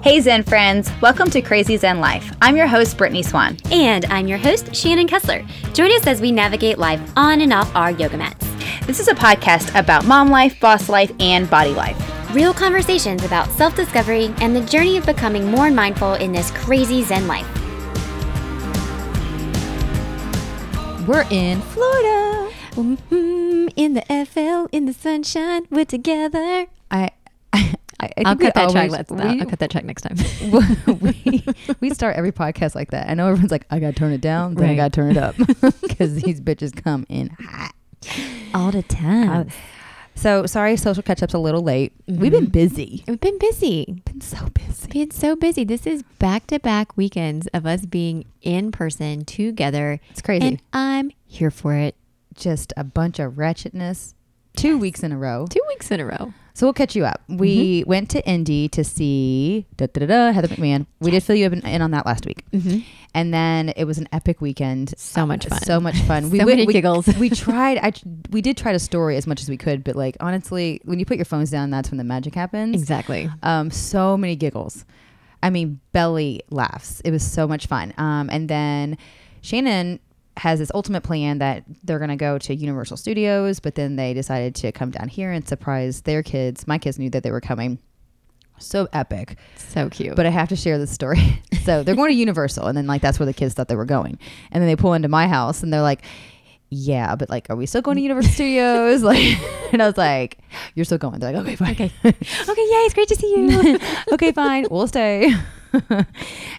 Hey Zen friends, welcome to Crazy Zen Life. I'm your host, Brittany Swan. And I'm your host, Shannon Kessler. Join us as we navigate life on and off our yoga mats. This is a podcast about mom life, boss life, and body life. Real conversations about self discovery and the journey of becoming more mindful in this crazy Zen life. We're in Florida. Mm-hmm. In the FL, in the sunshine, we're together. I, I, I I'll cut that always- Let's, we- I'll cut that track next time. we, we start every podcast like that. I know everyone's like, I gotta turn it down, then I gotta turn it up because these bitches come in hot. All the time. Uh, so sorry, social catch up's a little late. We've been mm-hmm. busy. We've been busy. Been so busy. Been so busy. This is back to back weekends of us being in person together. It's crazy. And I'm here for it. Just a bunch of wretchedness. Two weeks in a row. Two weeks in a row. So we'll catch you up. We went to Indy to see da, da, da, da, Heather McMahon. We did fill you in, in on that last week, Mm-hmm. and then it was an epic weekend. So much fun. So much fun. So went- many we, giggles. we tried. I we did try to story as much as we could, but like honestly, when you put your phones down, that's when the magic happens. Exactly. Um, so many giggles. I mean, belly laughs. It was so much fun. Um, and then Shannon has this ultimate plan that they're going to go to Universal Studios, but then they decided to come down here and surprise their kids. My kids knew that they were coming. So epic. So cute. But I have to share this story. so they're going to Universal, and then like that's where the kids thought they were going, and then they pull into my house, and they're like, "Yeah, but like, are we still going to Universal Studios?" Like, and I was like, "You're still going." They're like, "Okay, fine." Okay, okay, yay, it's great to see you. okay, fine, we'll stay.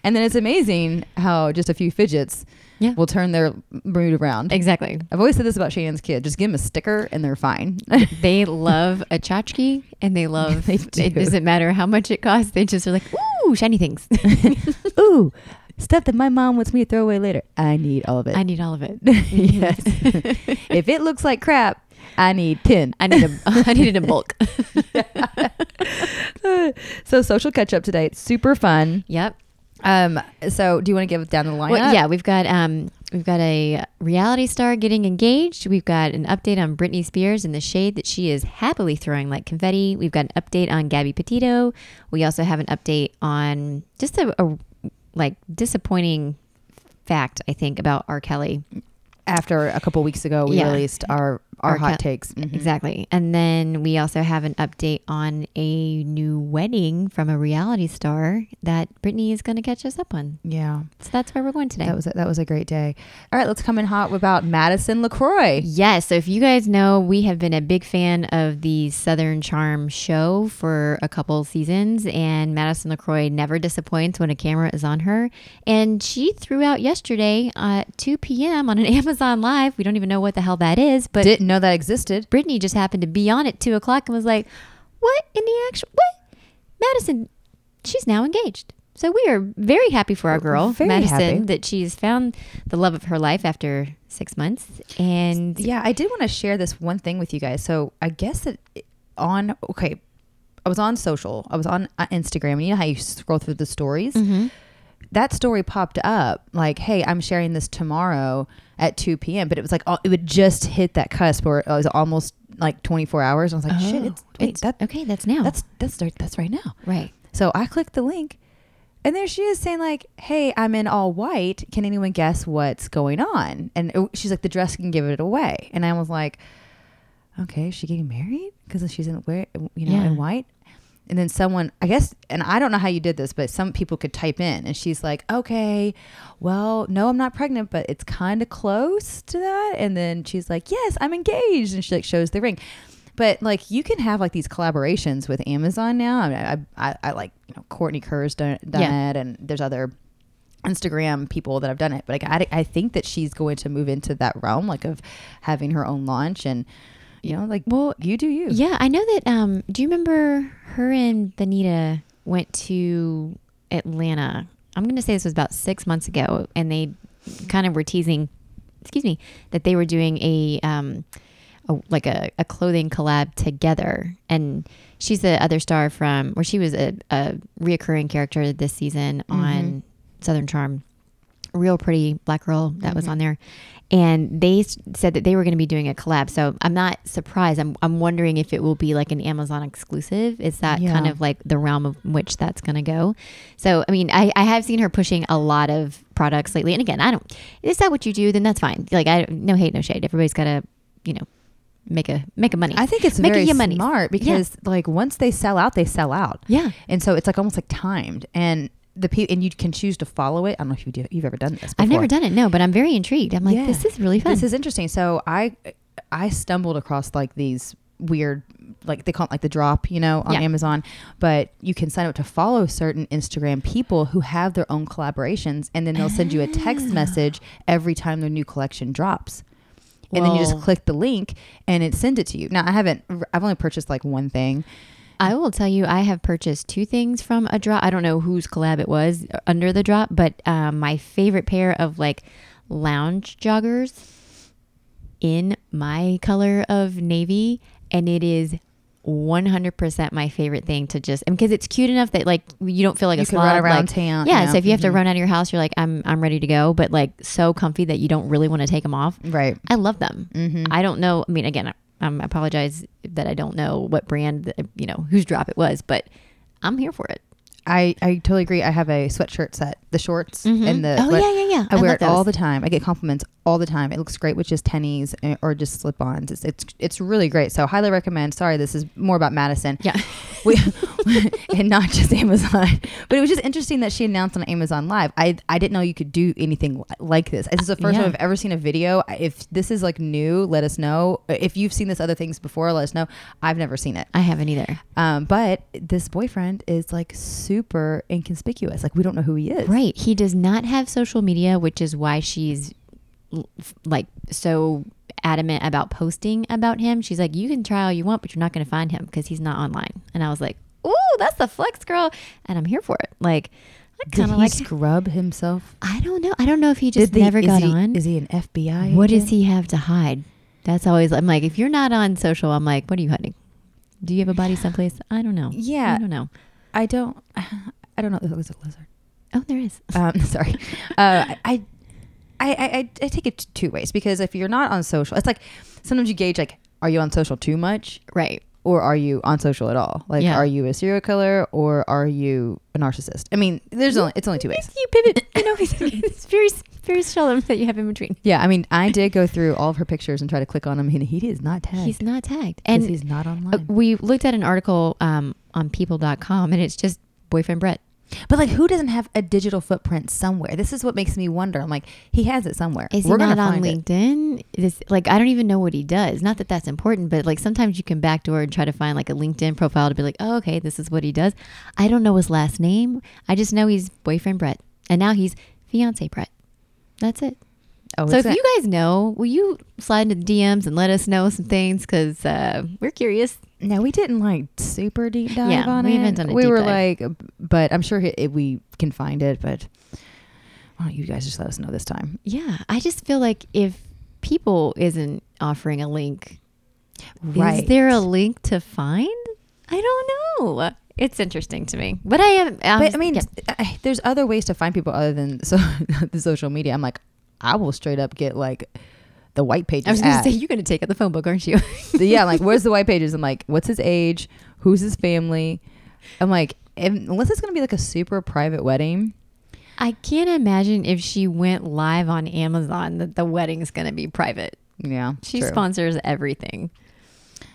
and then it's amazing how just a few fidgets Yeah. will turn their mood around. exactly. I've always said this about Shannon's kid: just give them a sticker, and they're fine. They love a tchotchke and they love, They do. it doesn't matter how much it costs. They just are like, ooh, shiny things. Ooh, stuff that my mom wants me to throw away later. I need all of it. I need all of it. yes. if it looks like crap, I need 10. I need a, I need it in bulk. so social catch up today. It's super fun. Yep. Um, so do you want to give down the line? Well, yeah, we've got um, we've got a reality star getting engaged. We've got an update on Britney Spears and the shade that she is happily throwing like confetti. We've got an update on Gabby Petito. We also have an update on just a, a like disappointing fact I think about R. Kelly. After a couple weeks ago, we Yeah. released our our Our hot ca- takes. Mhm. Exactly. And then we also have an update on a new wedding from a reality star that Brittany is going to catch us up on. Yeah, So that's where we're going today. that was a, that was a great day. All right, let's come in hot about Madison LaCroix. Yes. So if you guys know, we have been a big fan of the Southern Charm show for a couple seasons, and Madison LaCroix never disappoints when a camera is on her. And she threw out yesterday at 2 p.m. on an Amazon Live. We don't even know what the hell that is, but Didn't know that existed. Brittany just happened to be on at 2 o'clock and was like, What in the actual, what? Madison, she's now engaged. So we are very happy for our girl, Very Madison, happy. that she's found the love of her life after six months. And Yeah, I did want to share this one thing with you guys. So I guess that on okay, I was on social. I was on uh, Instagram. And you know how you scroll through the stories. Mm-hmm. That story popped up like, "Hey, I'm sharing this tomorrow at 2 p.m." But it was like uh, it would just hit that cusp where it was almost like 24 hours. I was like, "Shit, it's wait, it's, that okay, that's now. that's that's right, that's right now." right. So I clicked the link, and there she is saying like, "Hey, I'm in all white. Can anyone guess what's going on?" And it- she's like, "The dress can give it away." And I was like, "Okay, is she getting married because she's in you know, Yeah. in white?" And then someone, I guess, and I don't know how you did this, but some people could type in, and she's like, "Okay, well, no, I'm not pregnant, but it's kind of close to that." And then she's like, "Yes, I'm engaged," and she like shows the ring. But like you can have like these collaborations with Amazon now. I mean, I, I, I like you know Courtney Kerr's done, done Yeah. it, and there's other Instagram people that have done it. But like I, I think that she's going to move into that realm, like of having her own launch, and you know, like well, you do you. Yeah, I know that. Um, do you remember her and Venita went to Atlanta? I'm going to say this was about six months ago, and they kind of were teasing, excuse me, that they were doing a, um, a like a, a clothing collab together. And she's the other star from, or she was a, a reoccurring character this season on Southern Charm. Real pretty black girl that was on there. And they said that they were going to be doing a collab. So I'm not surprised. I'm I'm wondering if it will be like an Amazon exclusive. Is that kind of like the realm of which that's going to go? So I mean, I, I have seen her pushing a lot of products lately. And again, I don't. Is that what you do? Then that's fine. Like I no hate, no shade. Everybody's got to, you know, make a make a money. I think it's Making very money. smart because like once they sell out, they sell out. yeah. And so it's like almost like timed and the pe- and you can choose to follow it. I don't know if you do, you've ever done this. Before. I've never done it. No, but I'm very intrigued. I'm like, Yeah. this is really fun. This is interesting. So I I stumbled across like these weird like they call it like the drop, you know, on Yeah. Amazon. But you can sign up to follow certain Instagram people who have their own collaborations and then they'll send you a text Ah. message every time their new collection drops. And then you just click the link and it sends it to you. Now I haven't I've only purchased like one thing. I will tell you, I have purchased two things from a drop. I don't know whose collab it was under the drop, but um, my favorite pair of like lounge joggers in my color of navy, and it is 100% my favorite thing to just because it's cute enough that like you don't feel like You a can run around like- town, Yeah, so if you have to Mhm. run out of your house, you're like, I'm I'm ready to go, but like so comfy that you don't really want to take them off. Right. I love them. Mhm. I don't know. I mean, again, um, I apologize that I don't know what brand, you know, whose drop it was, but I'm here for it. I, I totally agree. I have a sweatshirt set, the shorts Mhm. and the. Oh, yeah, yeah, yeah. I, I wear it all the time. I get compliments all the time. It looks great with just tennies eh, or just slip-ons. It's it's, it's really great. So highly recommend. Sorry, this is more about Madison. Yeah. we, and not just Amazon. But it was just interesting that she announced on Amazon Live. I I didn't know you could do anything like this. This is the first Yeah. time I've ever seen a video. If this is like new, let us know. If you've seen this other things before, let us know. I've never seen it. I haven't either. Um, but this boyfriend is like super inconspicuous. Like we don't know who he is. Right. He does not have social media, which is why she's like so adamant about posting about him. She's like, you can try all you want, but you're not going to find him because he's not online. And I was like, ooh, that's the flex girl. And I'm here for it. Like, Did kind he of like, scrub himself? I don't know. I don't know if he just never got he- on. Is he an FBI? What does he have to hide? That's always I'm like, if you're not on social, I'm like, what are you hiding? Do you have a body someplace? I don't know. Yeah. I don't know. I don't. I don't know. There's a lizard. Oh, there is. Um, sorry. Uh, I, I, I, I, I take it two ways because if you're not on social, it's like sometimes you gauge like, are you on social too much Right. Or are you on social at all? Like, Yeah. are you a serial killer or are you a narcissist? I mean, there's only it's only two ways. You pivot. You know, it's very, very seldom that you have in between. Yeah, I mean, I did go through all of her pictures and try to click on him. He, he is not tagged. He's not tagged. and And he's not online. uh, we looked at an article um, on people.com and it's just boyfriend Brett. But like, who doesn't have a digital footprint somewhere? This is what makes me wonder. I'm like, he has it somewhere. Is We're he not on find it. LinkedIn? This, like, I don't even know what he does. Not that that's important, but like sometimes you can backdoor and try to find like a LinkedIn profile to be like, oh, okay, this is what he does. I don't know his last name. I just know he's boyfriend Brett. And now he's fiance Brett. That's it. Oh, so if you guys know, will you slide into the DMs and let us know some things? Because uh, we're curious. no, we didn't like super deep dive Yeah, on we it. haven't done a we were dive. like, but I'm sure it, we can find it. But why don't you guys just let us know this time? Yeah, I just feel like if people isn't offering a link, is there a link to find? I don't know. It's interesting to me, but I am. um, But I mean, yeah. I- there's other ways to find people other than so the social media. I'm like, I will straight up get like the white pages. I was going to say you're going to take out the phone book, aren't you? The- yeah, like where's the white pages? I'm like, what's his age? Who's his family? I'm like, unless it's gonna be like a super private wedding. I can't imagine if she went live on Amazon that the wedding is going to be private. Yeah, She true. sponsors everything.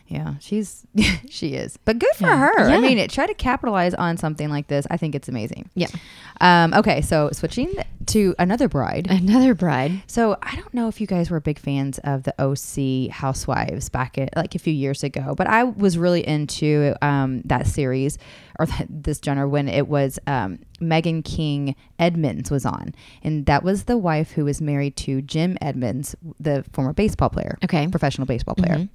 Yeah, she's she is, but good for Yeah. her. Yeah. I mean, it, try to capitalize on something like this. I think it's amazing. Yeah. Um, okay, so switching to another bride. Another bride. So I don't know if you guys were big fans of the OC Housewives back at like a few years ago, but I was really into um, that series or that, this genre when it was um, Meghan King Edmonds was on, and that was the wife who was married to Jim Edmonds, the former baseball player, Okay. professional baseball player, Mhm.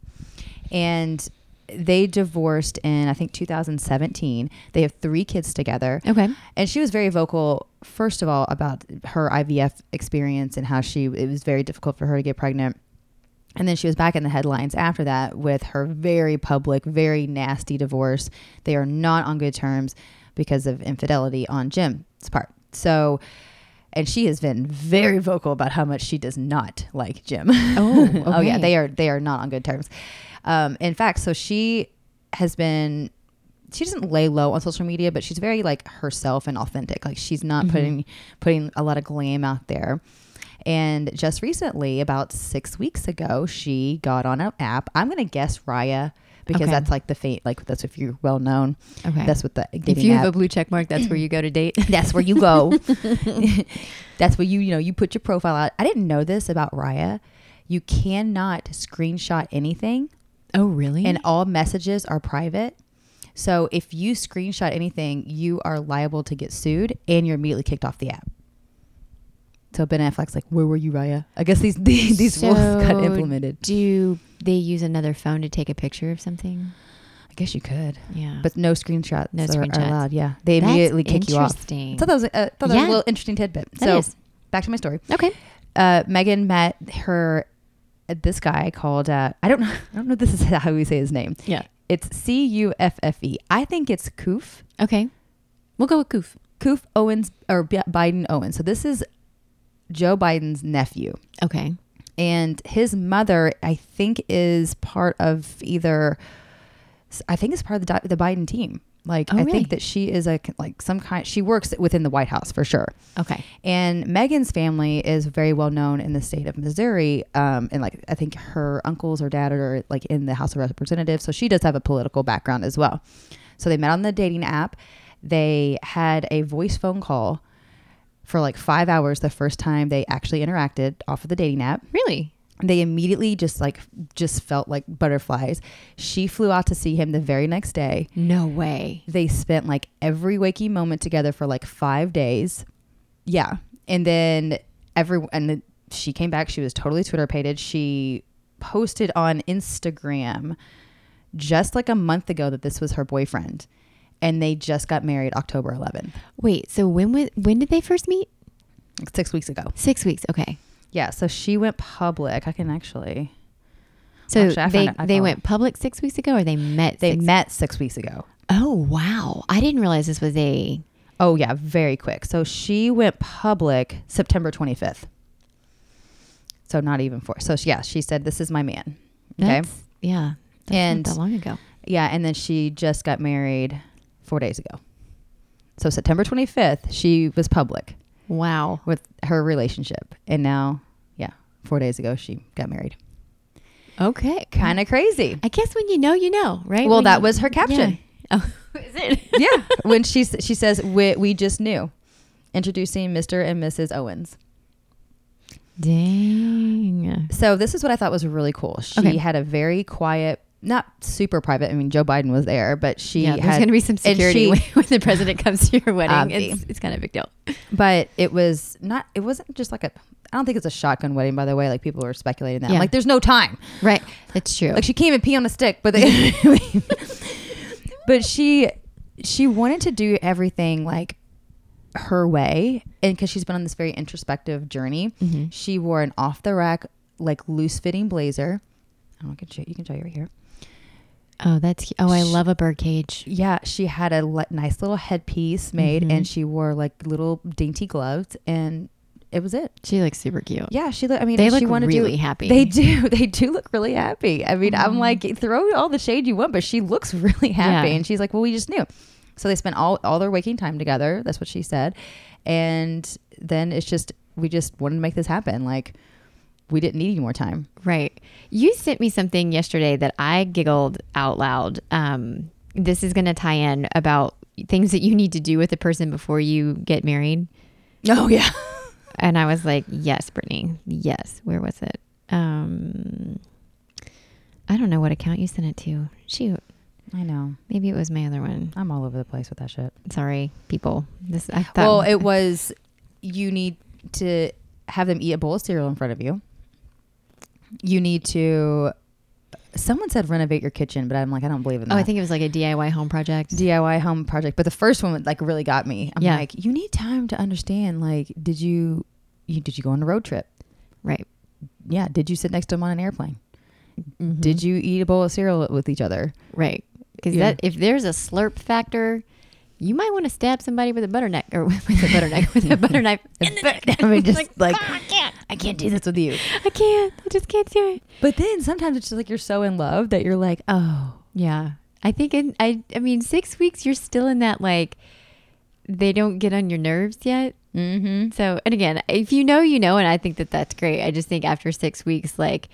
And they divorced in I think 2017. They have three kids together. Okay. And she was very vocal, first of all, about her IVF experience and how she it was very difficult for her to get pregnant. And then she was back in the headlines after that with her very public, very nasty divorce. They are not on good terms because of infidelity on Jim's part. So and she has been very vocal about how much she does not like Jim. Oh, oh yeah, they are they are not on good terms. Um, in fact, so she has been. She doesn't lay low on social media, but she's very like herself and authentic. Like she's not Mm-hmm. putting putting a lot of glam out there. And just recently, about six weeks ago, she got on an app. I'm gonna guess Raya because Okay. that's like the fate. Like that's if you're well known. Okay. That's what the if you app. have a blue check mark, that's where you go to date. That's where you go. That's where you, you know, you put your profile out. I didn't know this about Raya. You cannot screenshot anything oh, really? and all messages are private. So if you screenshot anything, you are liable to get sued and you're immediately kicked off the app. So Ben Affleck's like, "Where were you, Raya?" I guess these these, these rules got implemented. Do they use another phone to take a picture of something? I guess you could, Yeah. but no screenshots, No are, screenshots. are allowed. Yeah, they That's immediately kick you off. interesting. Thought that was, uh, thought that was a little interesting tidbit. That so is. back to my story. Okay. uh, Meghan met her this guy called uh, I don't know I don't know if this is how we say his name. Yeah. It's C U F F E. I think it's Koof. Okay. We'll go with Goof. Koof Owens or B- Biden Owens. So this is Joe Biden's nephew. Okay. And his mother, I think, is part of either. I think is part of the, the Biden team. Like Oh, I really? think that she is a like some kind. She works within the White House for sure. Okay. And Meghan's family is very well known in the state of Missouri. Um, and like I think her uncles or dad are like in the House of Representatives, so she does have a political background as well. So they met on the dating app. They had a voice phone call for like five hours the first time they actually interacted off of the dating app. Really? They immediately just like just felt like butterflies. She flew out to see him the very next day. No way. They spent like every waking moment together for like five days. Yeah. And then every, and then she came back. She was totally Twitter pated. She posted on Instagram just like a month ago that this was her boyfriend. And they just got married October 11th, Wait. So when was when did they first meet? six weeks ago. Six weeks. Okay. Yeah. So she went public. I can actually, So Actually, I they found they went public six weeks ago, or they met. they six- met six weeks ago. Oh wow! I didn't realize this was a. Oh, yeah. Very quick. So she went public September 25th. So not even four. So yeah, she said, "This is my man." Okay. That's, yeah. That's And- not that long ago. Yeah, and then she just got married four days ago. So September 25th, she was public Wow. with her relationship, and now, yeah, four days ago she got married. Okay. Kind of crazy. I guess when you know, you know, right? Well, When that you- was her caption. Yeah. Oh, is it? yeah, when she she says we we just knew, introducing Mr. and Mrs. Owens. Dang. So this is what I thought was really cool. She Okay. had a very quiet, not super private. I mean, Joe Biden was there, but she yeah, there's going to be some security she- when, the president comes to your wedding. It's, it's kind of a big deal. but it was not. It wasn't just like a. I don't think it's a shotgun wedding, by the way. Like people were speculating that. Yeah. like, there's no time. Right. It's true. Like she can't even pee on a stick. But they, but she she wanted to do everything like her way, and because she's been on this very introspective journey, Mm-hmm. she wore an off the rack like loose fitting blazer. I don't can show you can show you right here. Oh, that's oh, I love a bird cage. Yeah, she had a le- nice little headpiece made, Mhm. and she wore like little dainty gloves, and it was it. She looks super cute. Yeah, she. Look, I mean, They look wanted really to, happy. They do. They do look really happy. I mean, I'm Mhm. like, throw all the shade you want, but she looks really happy, Yeah. and she's like, well, we just knew. So they spent all all their waking time together. That's what she said, and then it's just we just wanted to make this happen. Like we didn't need any more time. Right. You sent me something yesterday that I giggled out loud. Um, this is going to tie in about things that you need to do with a person before you get married. Oh yeah. And I was like, yes, Brittany. Yes. Where was it? Um, I don't know what account you sent it to. Shoot. I know. Maybe it was my other one. I'm all over the place with that shit. Sorry, people. This I thought. Well, it was you need to have them eat a bowl of cereal in front of you. You need to. Someone said renovate your kitchen, but I'm like, I don't believe in that. oh, I think it was like a DIY home project. DIY home project. But the first one like really got me. I'm Yeah. like, you need time to understand. Like, did you, you did you go on a road trip? right. Yeah. Did you sit next to him on an airplane? Mhm. Did you eat a bowl of cereal with each other? Right. Because Yeah. that if there's a slurp factor, you might want to stab somebody with a butter knife or with a butter knife with a butter knife. in the neck. I mean, just Like, like, "Ah, I can't. Do this with you. I can't. I just can't do it. But then sometimes it's just like you're so in love that you're like, oh, Yeah. I think in I I mean six weeks you're still in that like they don't get on your nerves yet. mm-hmm. So and again, if you know, you know, and I think that that's great. I just think after six weeks, like,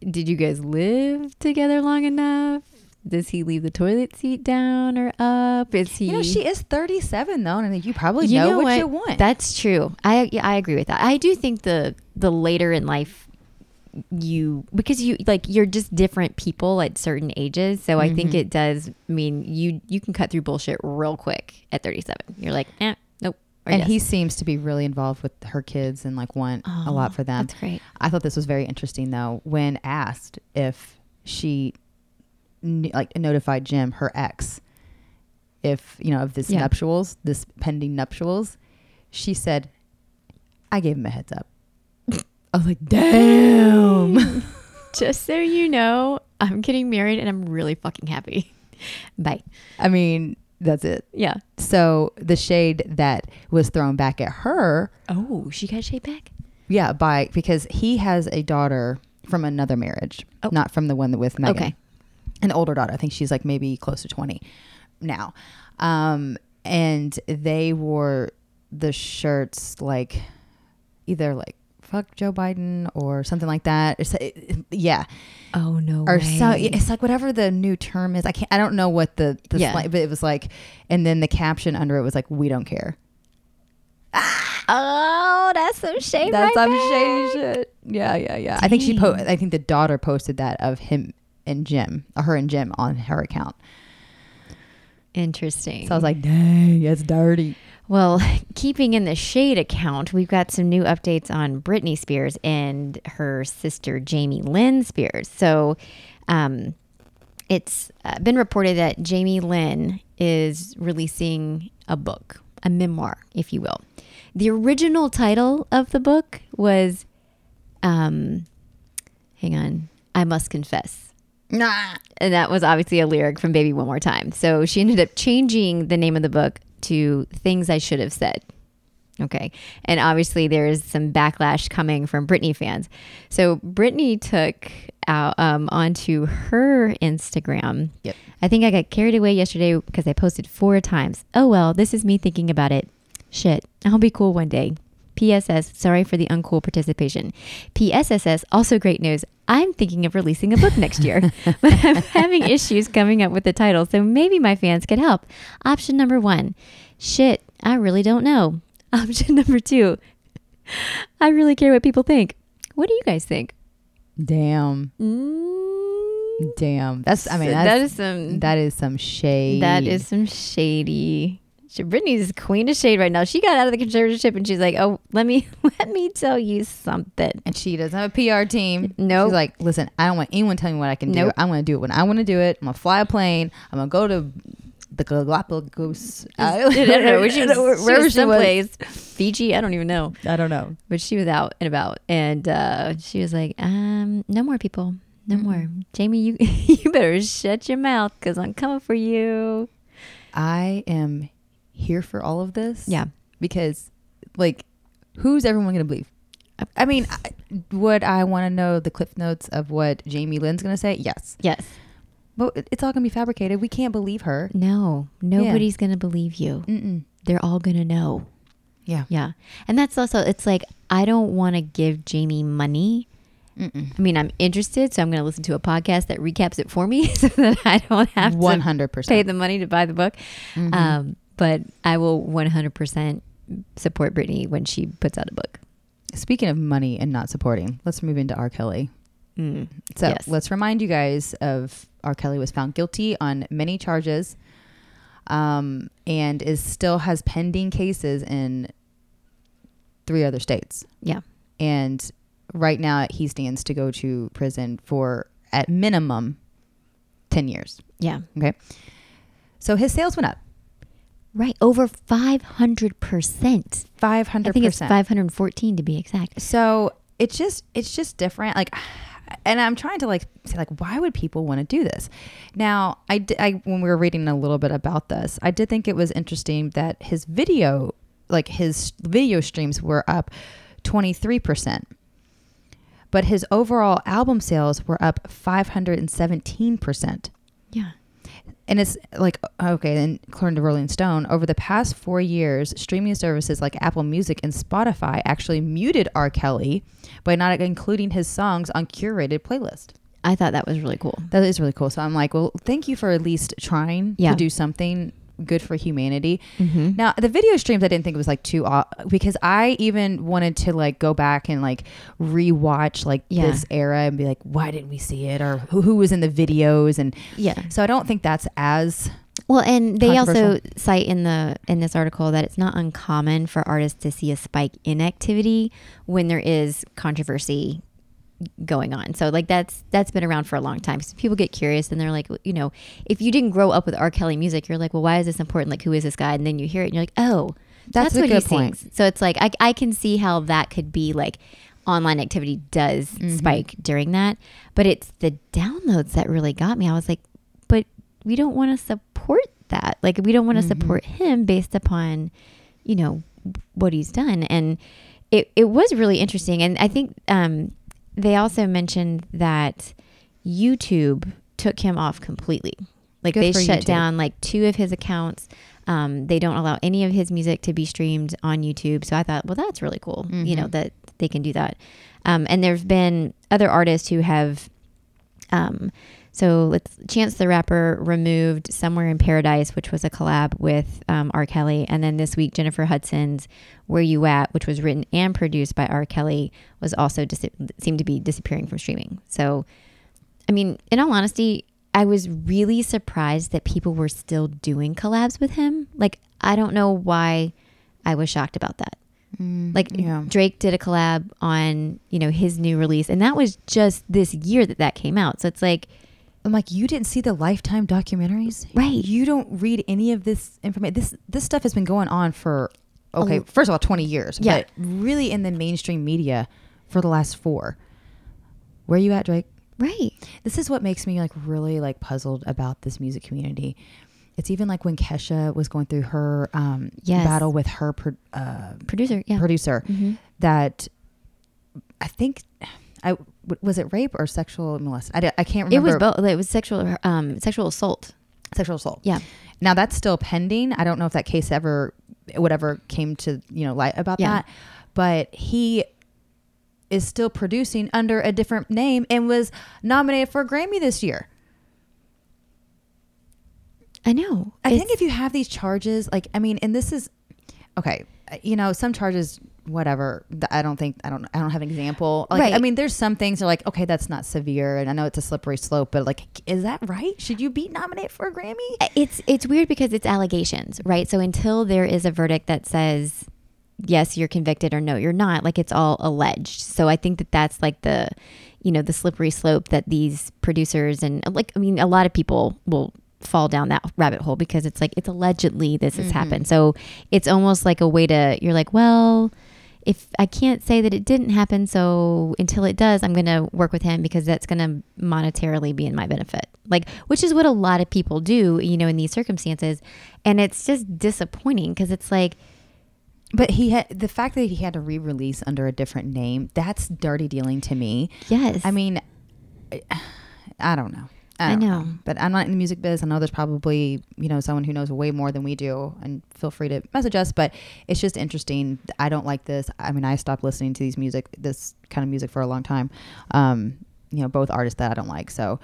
did you guys live together long enough? Does he leave the toilet seat down or up? Is he? You know, she is 37 though, and I think you probably You know, what, you want. That's true. I yeah, I agree with that. I do think the the later in life you because you like you're just different people at certain ages. So I think it does mean you you can cut through bullshit real quick at 37. You're like, eh, nope. or and yes. he seems to be really involved with her kids and like want a lot for them. that's great. I thought this was very interesting though when asked if she like notified Jim, her ex, if you know of this Yeah. nuptials, this pending nuptials. She said, "I gave him a heads up." I was like, "Damn." Just so you know, I'm getting married and I'm really fucking happy. Bye. I mean, that's it. Yeah. So the shade that was thrown back at her Oh, she got shade back. Yeah, by because he has a daughter from another marriage, Oh. not from the one that with Meghan. Okay. An older daughter. I think she's like maybe close to twenty now, um, and they wore the shirts like either like "fuck Joe Biden" or something like that. Yeah, Oh no. or so it's like whatever the new term is. I can't. I don't know what the the Yeah. slang- but it was like, and then the caption under it was like, "We don't care." Oh, that's some shade. That's right some shady shit. Yeah, yeah, yeah. I think she po- I think the daughter posted that of him and Jim, or her and Jim on her account. Interesting. So I was like, dang, it's dirty. Well, keeping in the shade account, we've got some new updates on Britney Spears and her sister Jamie Lynn Spears. So, um, it's uh, been reported that Jamie Lynn is releasing a book, a memoir, if you will. The original title of the book was, um, hang on, I must confess. Nah. And that was obviously a lyric from Baby One More Time. So she ended up changing the name of the book to Things I Should Have Said. Okay. And obviously there is some backlash coming from Britney fans. So Britney took out um, onto her Instagram. Yep. I think I got carried away yesterday because I posted four times. Oh well, this is me thinking about it. Shit, I'll be cool one day. PSS, sorry for the uncool participation. PSSS, also great news. I'm thinking of releasing a book next year, but I'm having issues coming up with the title, so maybe my fans could help. Option number one, shit, I really don't know. Option number two, I really care what people think. What do you guys think? Damn. Mm, Damn. That's I mean that's, that is some that is some shade. That is some shady. She, Brittany's queen of shade right now. She got out of the conservatorship and she's like, "Oh, let me let me tell you something." and she doesn't have a PR team. Nope. She's like, listen, I don't want anyone telling me what I can do. I'm going to do it when I want to do it. I'm going to fly a plane. I'm going to go to the Galapagos. I don't know. She was, Wherever she was she was. someplace. Fiji, I don't even know. I don't know. But she was out and about, and uh, she was like, "Um, no more people, no more. Jamie, you you better shut your mouth because I'm coming for you." I am here for all of this. Yeah. Because, like, who's everyone going to believe? I mean, I, would I want to know the cliff notes of what Jamie Lynn's going to say? Yes. Yes. But it's all going to be fabricated. We can't believe her. No, nobody's gonna believe you. Mm-mm. They're all gonna know. Yeah. Yeah. And that's also, it's like, I don't want to give Jamie money. Mm-mm. I mean, I'm interested, so I'm going to listen to a podcast that recaps it for me so that I don't have to 100%. pay the money to buy the book. Mhm. Um, but I will 100% support Brittany when she puts out a book. Speaking of money and not supporting, let's move into R. Kelly. Mm. So Yes. let's remind you guys of R. Kelly was found guilty on many charges, um, and is still has pending cases in three other states. Yeah. And right now he stands to go to prison for at minimum ten years. Yeah. Okay. So his sales went up Right. Over 500%. five I think it's 514 to be exact. So it's just it's just different. Like and I'm trying to like say like why would people want to do this? Now, I, di- I when we were reading a little bit about this, I did think it was interesting that his video like his video streams were up 23%. But his overall album sales were up 517%. Yeah. And it's like, okay, then according to Rolling Stone, over the past four years, streaming services like Apple Music and Spotify actually muted R. Kelly by not including his songs on curated playlist. I thought that was really cool. That is really cool. So I'm like, well, thank you for at least trying Yeah. to do something good for humanity. Mm-hmm. Now, the video streams, I didn't think it was like too because I even wanted to like go back and like rewatch like Yeah. this era and be like, why didn't we see it or who, who was in the videos and Yeah. so I don't think that's as Well, and they also cite in the in this article that it's not uncommon for artists to see a spike in activity when there is controversy going on. So like that's that's been around for a long time. So people get curious and they're like, you know, if you didn't grow up with R. Kelly music, you're like, well, why is this important? Like, who is this guy? And then you hear it and you're like, oh, That's that's, a what good he point. sings. So it's like I I can see how that could be like online activity does Mm-hmm. spike during that, but it's the downloads that really got me. I was like, but we don't want to support that. Like we don't want to Mm-hmm. support him based upon, you know, what he's done. And it, it was really interesting. And I think um, they also mentioned that YouTube took him off completely. Like Good they shut YouTube. down like two of his accounts. Um, they don't allow any of his music to be streamed on YouTube. So I thought, well, that's really cool. You know that they can do that. Um, and there's been other artists who have um, so let's Chance the Rapper removed Somewhere in Paradise, which was a collab with um, R. Kelly. And then this week, Jennifer Hudson's Where You At, which was written and produced by R. Kelly, was also dis- seemed to be disappearing from streaming. So, I mean, in all honesty, I was really surprised that people were still doing collabs with him. Like, I don't know why I was shocked about that. Like yeah. Drake did a collab on, you know, his new release and that was just this year that that came out. So it's like I'm like, you didn't see the Lifetime documentaries, Right. You don't read any of this information. This this stuff has been going on for okay, first of all, 20 years, Yeah. but really in the mainstream media for the last four. Where are you at, Drake? right. This is what makes me like really like puzzled about this music community. It's even like when Kesha was going through her um, Yes. battle with her pro- uh, Producer, yeah. producer Mhm. that I think I was it rape or sexual molestation? I, I can't remember. It was both. It was sexual um sexual assault. sexual assault. Yeah. Now that's still pending. I don't know if that case ever, whatever came to you know light about Yeah. that, but he is still producing under a different name and was nominated for a Grammy this year. I know. I It's- think if you have these charges, like I mean, and this is okay. You know, some charges, whatever. I don't think I don't. I don't have an example. Like, I mean, there's some things that are like, okay, that's not severe, and I know it's a slippery slope, but like, is that right? Should you be nominated for a Grammy? Uh, it's it's weird because it's allegations, right? So until there is a verdict that says yes, you're convicted or no, you're not, like it's all alleged. So I think that that's like the you know, the slippery slope that these producers and uh, like I mean a lot of people will fall down that rabbit hole because it's like it's allegedly this has mm-hmm. happened. So it's almost like a way to you're like, well, if I can't say that it didn't happen, so until it does, I'm going to work with him because that's going to monetarily be in my benefit. Like, which is what a lot of people do, you know, in these circumstances. And it's just disappointing because it's like, But he had the fact that he had to re-release under a different name. That's dirty dealing to me. yes. I mean, I- I don't know. I don't know. but I'm not in the music biz. I know there's probably you know someone who knows way more than we do, and feel free to message us. But it's just interesting. I don't like this. I mean, I stopped listening to these music, this kind of music, for a long time. Um, you know, both artists that I don't like. So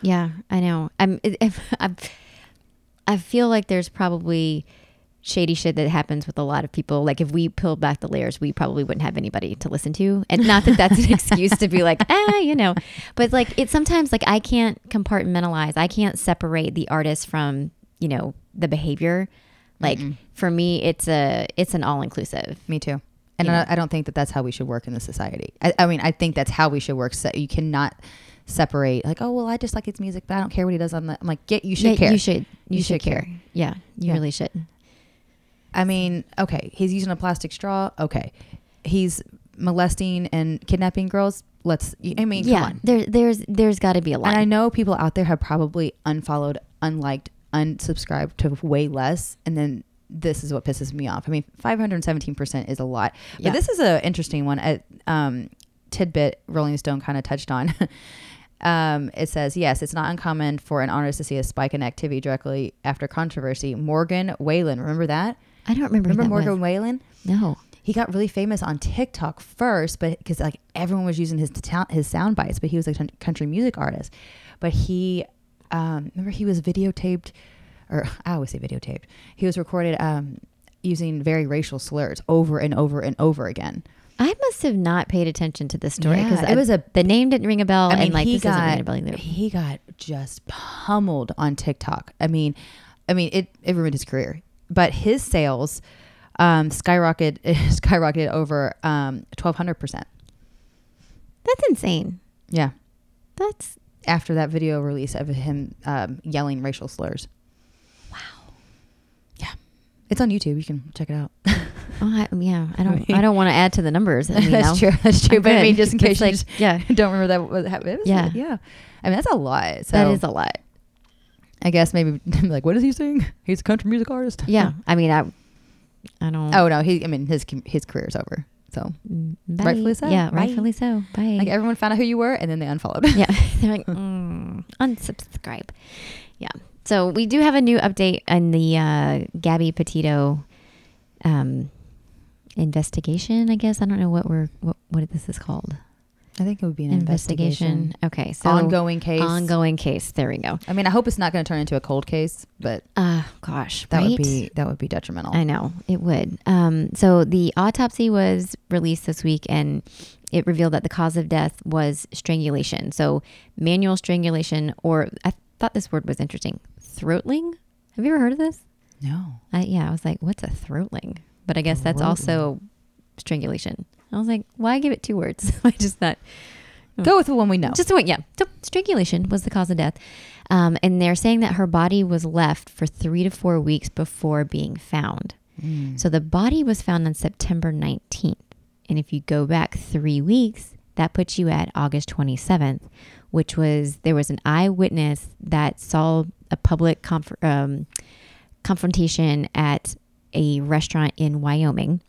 Yeah, I know. I'm. If, I'm I feel like there's probably shady shit that happens with a lot of people. Like if we peeled back the layers, we probably wouldn't have anybody to listen to. And not that that's an excuse to be like, ah, you know, but like it's sometimes like I can't compartmentalize. I can't separate the artist from you know the behavior. Like for me, it's a it's an all inclusive. me too. And I don't think that that's how we should work in the society. I, I mean, I think that's how we should work. So you cannot separate like, oh well, I just like his music, but I don't care what he does on the. I'm like, get you should Yeah, care. You should. You, You should, should care. care. Yeah, you Yeah. really should. I mean, okay, he's using a plastic straw. Okay, he's molesting and kidnapping girls. let's. I mean, come yeah, on. there, there's there's got to be a line. And I know people out there have probably unfollowed, unliked, unsubscribed to way less, and then this is what pisses me off. I mean, 517% is a lot. But Yeah. this is an interesting one. A um, tidbit Rolling Stone kind of touched on. um, it says, yes, it's not uncommon for an artist to see a spike in activity directly after controversy. Morgan Wallen, remember that? I don't remember. Remember Morgan was. Wallen? No. he got really famous on TikTok first, but because like everyone was using his ta- his sound bites, but he was a country- country music artist. But he, um, remember, he was videotaped, or I always say videotaped. He was recorded um, using very racial slurs over and over and over again. I must have not paid attention to this story Yeah, because it was a- the name didn't ring a bell, I mean, and like he this doesn't a got he got just pummeled on TikTok. I mean, I mean it it ruined his career. But his sales um, skyrocketed skyrocketed over um, twelve hundred percent. That's insane. Yeah. That's after that video release of him um, yelling racial slurs. Wow. Yeah, it's on YouTube. You can check it out. oh, I, yeah. I don't. I don't want to add to the numbers. I mean, that's true. That's true. I'm but I mean, just in case you like, just yeah, don't remember that was happened. Yeah. yeah. I mean, that's a lot. So that is a lot. I guess maybe like, what is he saying? He's a country music artist. Yeah. I mean, I. I don't. Oh no, he. I mean, his his career's over. So Mm, bye. rightfully so. Yeah, Bye. rightfully so. Bye. like everyone found out who you were, and then they unfollowed. yeah, they're like mm, unsubscribe. Yeah. So we do have a new update on the uh, Gabby Petito um, investigation. I guess I don't know what we're what what this is called. I think it would be an investigation. Okay, so ongoing case. ongoing case. There we go. I mean, I hope it's not going to turn into a cold case, but Uh gosh, that right? would be that would be detrimental. I know it would. Um, so the autopsy was released this week, and it revealed that the cause of death was strangulation. So manual strangulation, or I thought this word was interesting, throatling. Have you ever heard of this? no. I, yeah, I was like, what's a throatling? But I guess that's also strangulation. I was like, why give it two words? I just thought Go with the one we know. just what, yeah. So strangulation was the cause of death. Um, and they're saying that her body was left for three to four weeks before being found. Mm. So the body was found on September 19th. And if you go back three weeks, that puts you at August 27th, which was there was an eyewitness that saw a public conf- um, confrontation at a restaurant in Wyoming.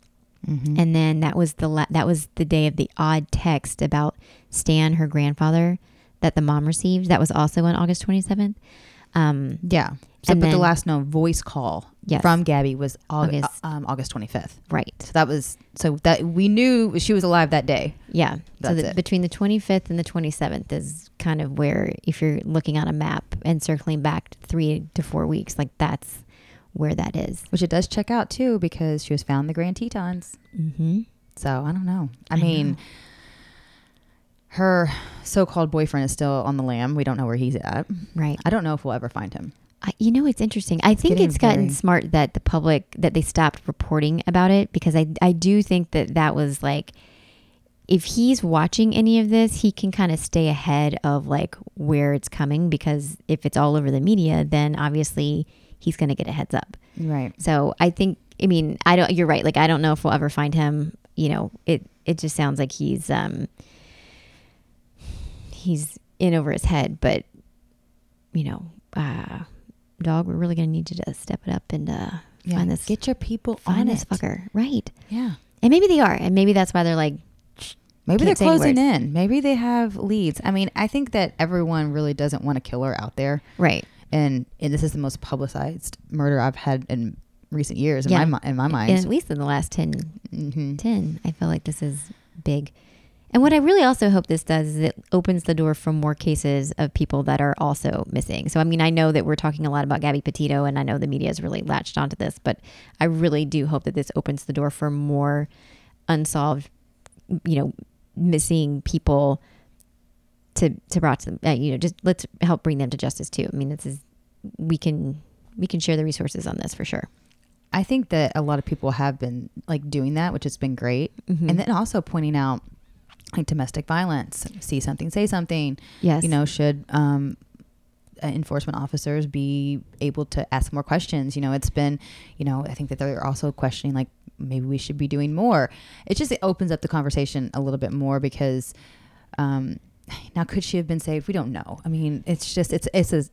Mhm. And then that was the la- that was the day of the odd text about Stan, her grandfather, that the mom received. That was also on August 27th. Um, Yeah. So, but the last known voice call Yes. from Gabby was August, August. um, August 25th. right. So that was so that we knew she was alive that day. Yeah. That's so the, between the 25th and the 27th is kind of where, if you're looking on a map and circling back three to four weeks, like that's where that is. Which it does check out too because she was found in the Grand Tetons. Mm-hmm. So I don't know. I, I mean, know. her so-called boyfriend is still on the lam. We don't know where he's at. Right. I don't know if we'll ever find him. I, you know, it's interesting. I think getting it's gotten smart that the public that they stopped reporting about it because I I do think that that was like if he's watching any of this, he can kind of stay ahead of like where it's coming because if it's all over the media, then obviously he's going to get a heads up. Right. So I think, I mean, I don't. You're right. Like I don't know if we'll ever find him. You know, it it just sounds like he's um he's in over his head. But you know, uh, dog, we're really gonna need you to step it up and uh, Yeah. find this Get your people find on this it. fucker, right? Yeah. And maybe they are, and maybe that's why they're like, Maybe Can't they're closing in. Maybe they have leads. I mean, I think that everyone really doesn't want a killer out there. right. And, and this is the most publicized murder I've had in recent years in Yeah. my in my And mind. at least in the last 10, hmm 10, I feel like this is big. And what I really also hope this does is it opens the door for more cases of people that are also missing. So, I mean, I know that we're talking a lot about Gabby Petito, and I know the media has really latched onto this, but I really do hope that this opens the door for more unsolved, you know, missing people to to brought to them. Uh, you know, just let's help bring them to justice too. I mean, this is we can we can share the resources on this for sure. I think that a lot of people have been like doing that, which has been great. Mhm. And then also pointing out like domestic violence, see something, say something. Yes, You know, should um, uh, enforcement officers be able to ask more questions? You know, it's been, you know, I think that they're also questioning like maybe we should be doing more. It just it opens up the conversation a little bit more because Um, now, could she have been saved? We don't know. I mean, it's just it's it's a,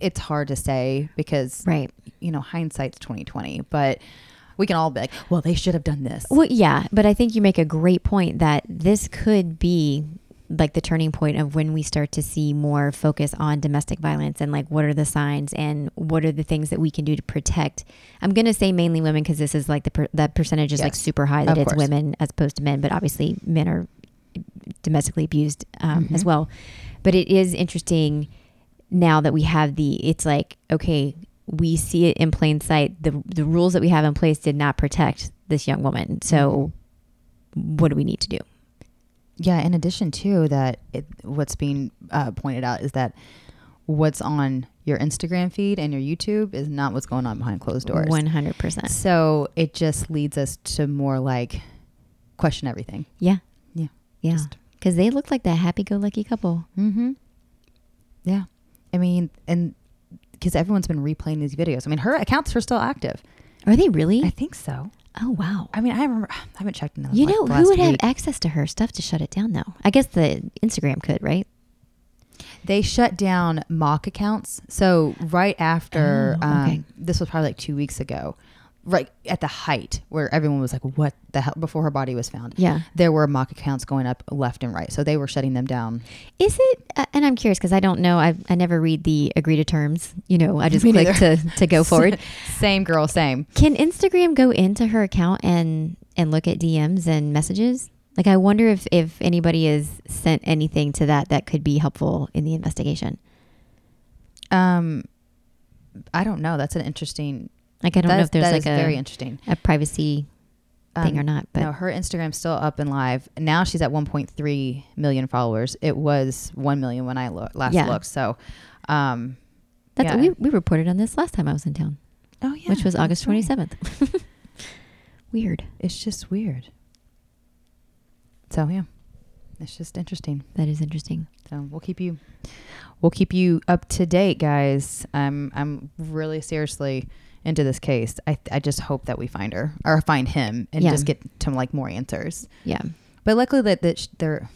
it's hard to say because Right. you know hindsight's twenty twenty, but we can all be like, well, they should have done this. Well, yeah, but I think you make a great point that this could be like the turning point of when we start to see more focus on domestic violence and like what are the signs and what are the things that we can do to protect. I'm going to say mainly women because this is like the per- that percentage is like super high that of it's course. women as opposed to men, but obviously men are domestically abused um, as Mhm. well. But it is interesting now that we have the it's like okay we see it in plain sight the the rules that we have in place did not protect this young woman so what do we need to do Yeah. In addition to that, it, what's being uh, pointed out is that what's on your Instagram feed and your YouTube is not what's going on behind closed doors. 100% So it just leads us to more like question everything. yeah Yeah, because they look like that happy-go-lucky couple Mm-hmm. Yeah. I mean, and because everyone's been replaying these videos. I mean, her accounts are still active. are they really I think so. oh wow I mean, I remember. I haven't checked in. you like, know who would have access to her stuff to shut it down though i guess the instagram could right They shut down mock accounts. So right after, Oh, um, this was probably like two weeks ago, right at the height where everyone was like, "What the hell?" Before her body was found, yeah there were mock accounts going up left and right. So they were shutting them down. Is it? Uh, and I'm curious because I don't know. I I never read the agree to terms. You know, I just Me click to to go forward. same girl, same. Can Instagram go into her account and and look at DMs and messages? Like, I wonder if if anybody has sent anything to that that could be helpful in the investigation. Um, I don't know. That's an interesting. Like, I don't know if there's like is a very interesting. a privacy thing Um, or not. But no, her Instagram's still up and live. Now she's at 1.3 million followers. It was 1 million when I lo- last Yeah. looked. So, um, that's yeah. we we reported on this last time I was in town, oh yeah, which was August that's right. 27th. Weird. It's just weird. So yeah, it's just interesting. That is interesting. So we'll keep you, we'll keep you up to date, guys. I'm I'm really seriously into this case. I I just hope that we find her or find him and Yeah. just get to like more answers. Yeah. But luckily that that sh- they're,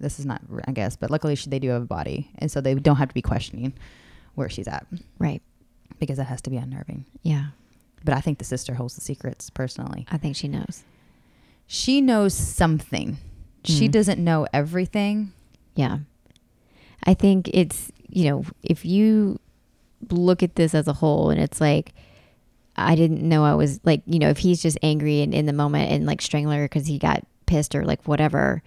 this is not I guess, but luckily she, they do have a body, and so they don't have to be questioning where she's at Right. because that has to be unnerving. Yeah. But I think the sister holds the secrets personally. I think she knows. She knows something. She Mhm. doesn't know everything. Yeah. I think it's, you know, if you look at this as a whole and it's like, I didn't know I was like, you know, if he's just angry and in the moment and like strangler because he got pissed or like whatever,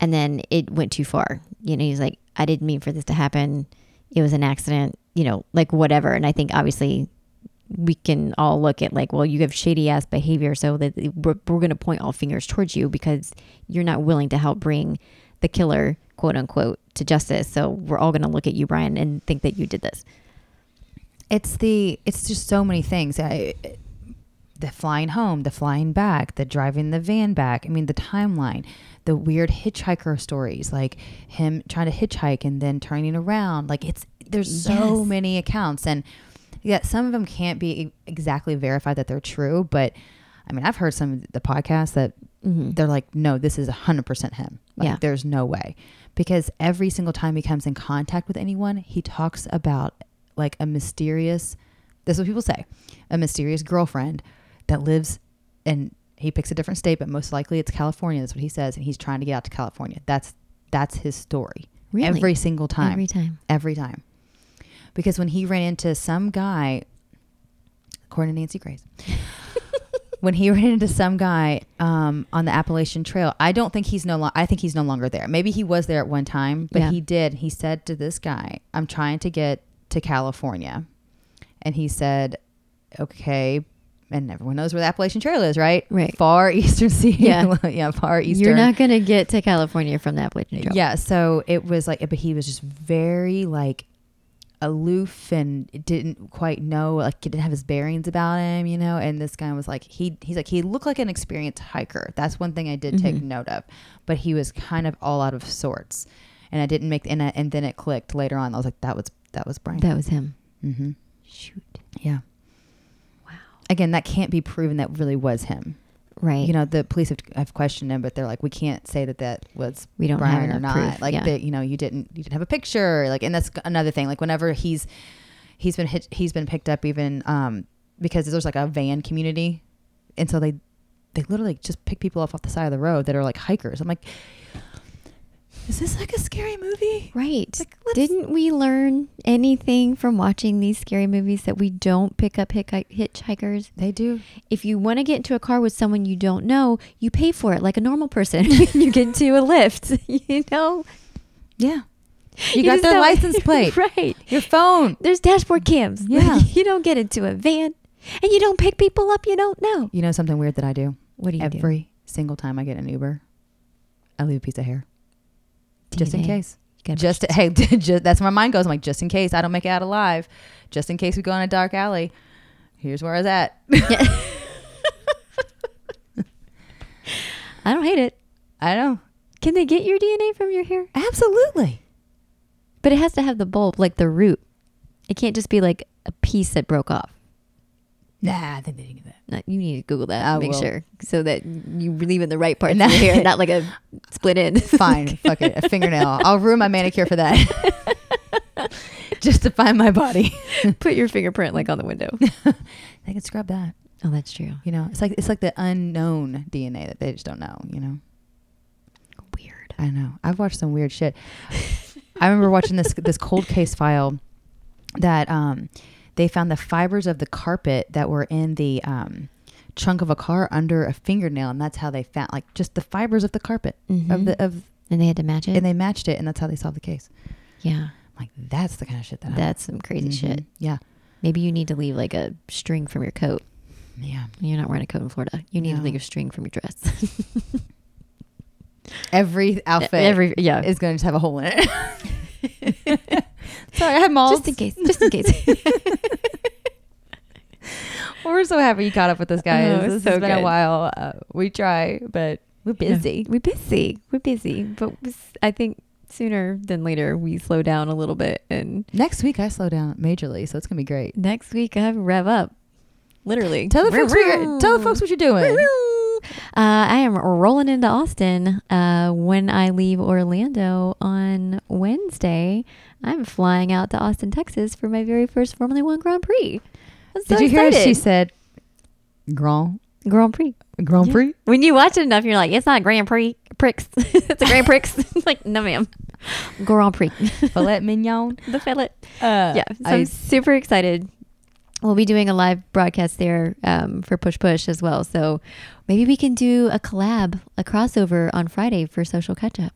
and then it went too far. You know, he's like, I didn't mean for this to happen. It was an accident, you know, like whatever. And I think obviously we can all look at like, well, you have shady ass behavior, so that we're, we're going to point all fingers towards you because you're not willing to help bring the killer, quote unquote, to justice. So we're all going to look at you, Brian, and think that you did this. It's the it's just so many things. I, the flying home, the flying back, the driving the van back. I mean, the timeline, the weird hitchhiker stories, like him trying to hitchhike and then turning around. Like it's there's so Yes. many accounts, and yeah, some of them can't be exactly verified that they're true. But I mean, I've heard some of the podcasts that Mm-hmm. they're like, no, this is hundred percent him. Like, Yeah. there's no way because every single time he comes in contact with anyone, he talks about like a mysterious. This is what people say, a mysterious girlfriend that lives and he picks a different state, but most likely it's California. That's what he says, and he's trying to get out to California. That's that's his story. Really? Every single time Every time. every time. Because when he ran into some guy, according to Nancy Grace, when he ran into some guy um, on the Appalachian Trail, I don't think he's no. Lo- I think he's no longer there. Maybe he was there at one time, but Yeah. he did. He said to this guy, "I'm trying to get to California," and he said, "Okay." And everyone knows where the Appalachian Trail is, right? Right. Far eastern sea. Yeah. yeah, far eastern. You're not going to get to California from the Appalachian Trail. Yeah, so it was like, but he was just very like aloof and didn't quite know, like he didn't have his bearings about him, you know. And this guy was like, he he's like he looked like an experienced hiker. That's one thing I did take Mhm. note of, but he was kind of all out of sorts. And I didn't make and I, and then it clicked later on. I was like, that was that was Brian. That was him. mm-hmm. Shoot. Yeah. Wow. Again, that can't be proven. That really was him. Right. You know, the police have, have questioned him, but they're like, we can't say that that was We don't have Brian or not. proof, Like yeah. that, you know, you didn't you didn't have a picture. Like, and that's another thing. Like, whenever he's he's been hit, he's been picked up even um because there's like a van community, and so they they literally just pick people up off the side of the road that are like hikers. I'm like, is this like a scary movie? Right. Like, Didn't we learn anything from watching these scary movies that we don't pick up hitch- hitchhikers? They do. If you want to get into a car with someone you don't know, you pay for it like a normal person. you get into a Lyft, you know? Yeah. You, You got their license plate. right. Your phone. There's dashboard cams. Yeah. you don't get into a van and you don't pick people up you don't know. You know something weird that I do? What do you do? Every single time I get an Uber, I leave a piece of hair. Just in case. Just hey, just, that's where my mind goes. I'm like, just in case I don't make it out alive, just in case we go in a dark alley. Here's where I was at. I don't hate it. I know. Can they get your DNA from your hair? Absolutely. But it has to have the bulb, like the root. It can't just be like a piece that broke off. Nah, I think they didn't get that. No, you need to Google that. I make will. sure so that you leave in the right part of your hair, not like a split end. Fine. Fuck it. A fingernail. I'll ruin my manicure for that. just to find my body. Put your fingerprint like on the window. They can scrub that. Oh, that's true. You know, it's like it's like the unknown DNA that they just don't know. You know. Weird. I know. I've watched some weird shit. I remember watching this this cold case file that um they found the fibers of the carpet that were in the um trunk of a car under a fingernail and that's how they found like just the fibers of the carpet of Mhm. the of And they had to match it. and they matched it and that's how they solved the case. yeah, I'm like that's the kind of shit that that's some crazy Mhm. shit. Yeah. Maybe you need to leave like a string from your coat. Yeah. You're not wearing a coat in Florida. You need No. to leave a string from your dress. Every outfit Every yeah, is going to have a hole in it. Sorry, I had malls. just in case. Just in case. We're so happy you caught up with us, guys. Oh, this so has been a good. while. Uh, we try, but we're busy. We're busy. We're busy. But I think sooner than later we slow down a little bit. And Next week, I slow down majorly, so it's gonna be great. next week I rev up. Literally. Tell the folks, what you're, tell the folks what you're doing. Uh, I am rolling into Austin uh, when I leave Orlando on Wednesday. I'm flying out to Austin, Texas for my very first Formula One Grand Prix. I'm so Did you hear? She said, "Grand Grand Prix. Grand Yeah. Prix." When you watch it enough, you're like, it's not Grand Prix. Prix. it's a Grand Prix. like, no, ma'am. Grand Prix. Filet mignon. the fillet. Uh, yeah, so I- I'm super excited. We'll be doing a live broadcast there um, for Push Push as well. So maybe we can do a collab, a crossover on Friday for Social Catch Up.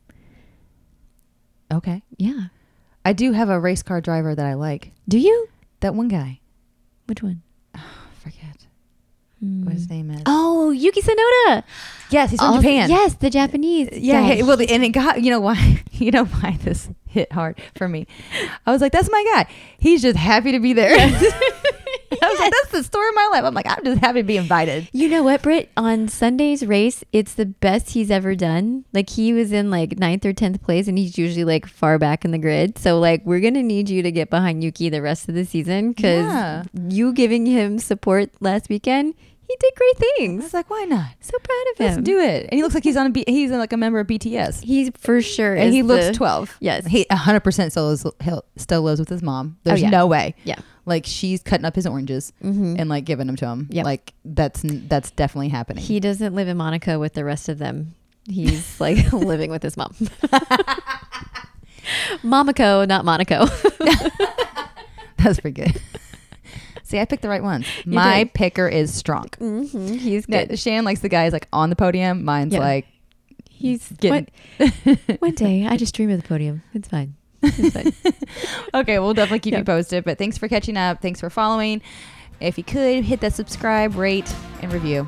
okay. Yeah. I do have a race car driver that I like. Do you? That one guy. Which one? Forget what his name is. Oh, Yuki Tsunoda. yes, he's from Also- Japan. Yes, the Japanese. Yeah, hey, well, and it got you know why you know why this hit hard for me. I was like, that's my guy. He's just happy to be there. I was like, that's the story of my life. I'm like, I'm just happy to be invited. You know what, Britt? On Sunday's race, it's the best he's ever done. Like he was in like ninth or tenth place, and he's usually like far back in the grid. So like we're gonna need you to get behind Yuki the rest of the season because Yeah. you giving him support last weekend, he did great things. I was like, why not? So proud of Let's him. do it. And he looks like he's on a B- he's like a member of BTS. He's for sure, And he looks the- 12. Yes. He 100% still lives, still lives with his mom. There's yeah. no way. Yeah. Like she's cutting up his oranges Mhm. and like giving them to him. Yeah. Like that's that's definitely happening. He doesn't live in Monaco with the rest of them. He's like living with his mom. Monaco, not Monaco. that's pretty good. See, I picked the right ones. My did. picker is strong. hmm He's good. Shan likes the guys like on the podium. Mine's Yeah. like He's getting. one, one day. I just dream of the podium. It's fine. It's fine. okay, we'll definitely keep Yeah. you posted. But thanks for catching up. Thanks for following. If you could hit that subscribe, rate, and review.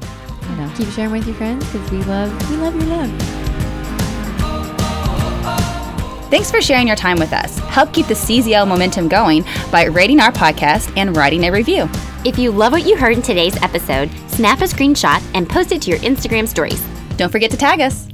You know. Keep sharing with your friends because we love we love your love. Thanks for sharing your time with us. Help keep the CZL momentum going by rating our podcast and writing a review. If you love what you heard in today's episode, snap a screenshot and post it to your Instagram stories. Don't forget to tag us.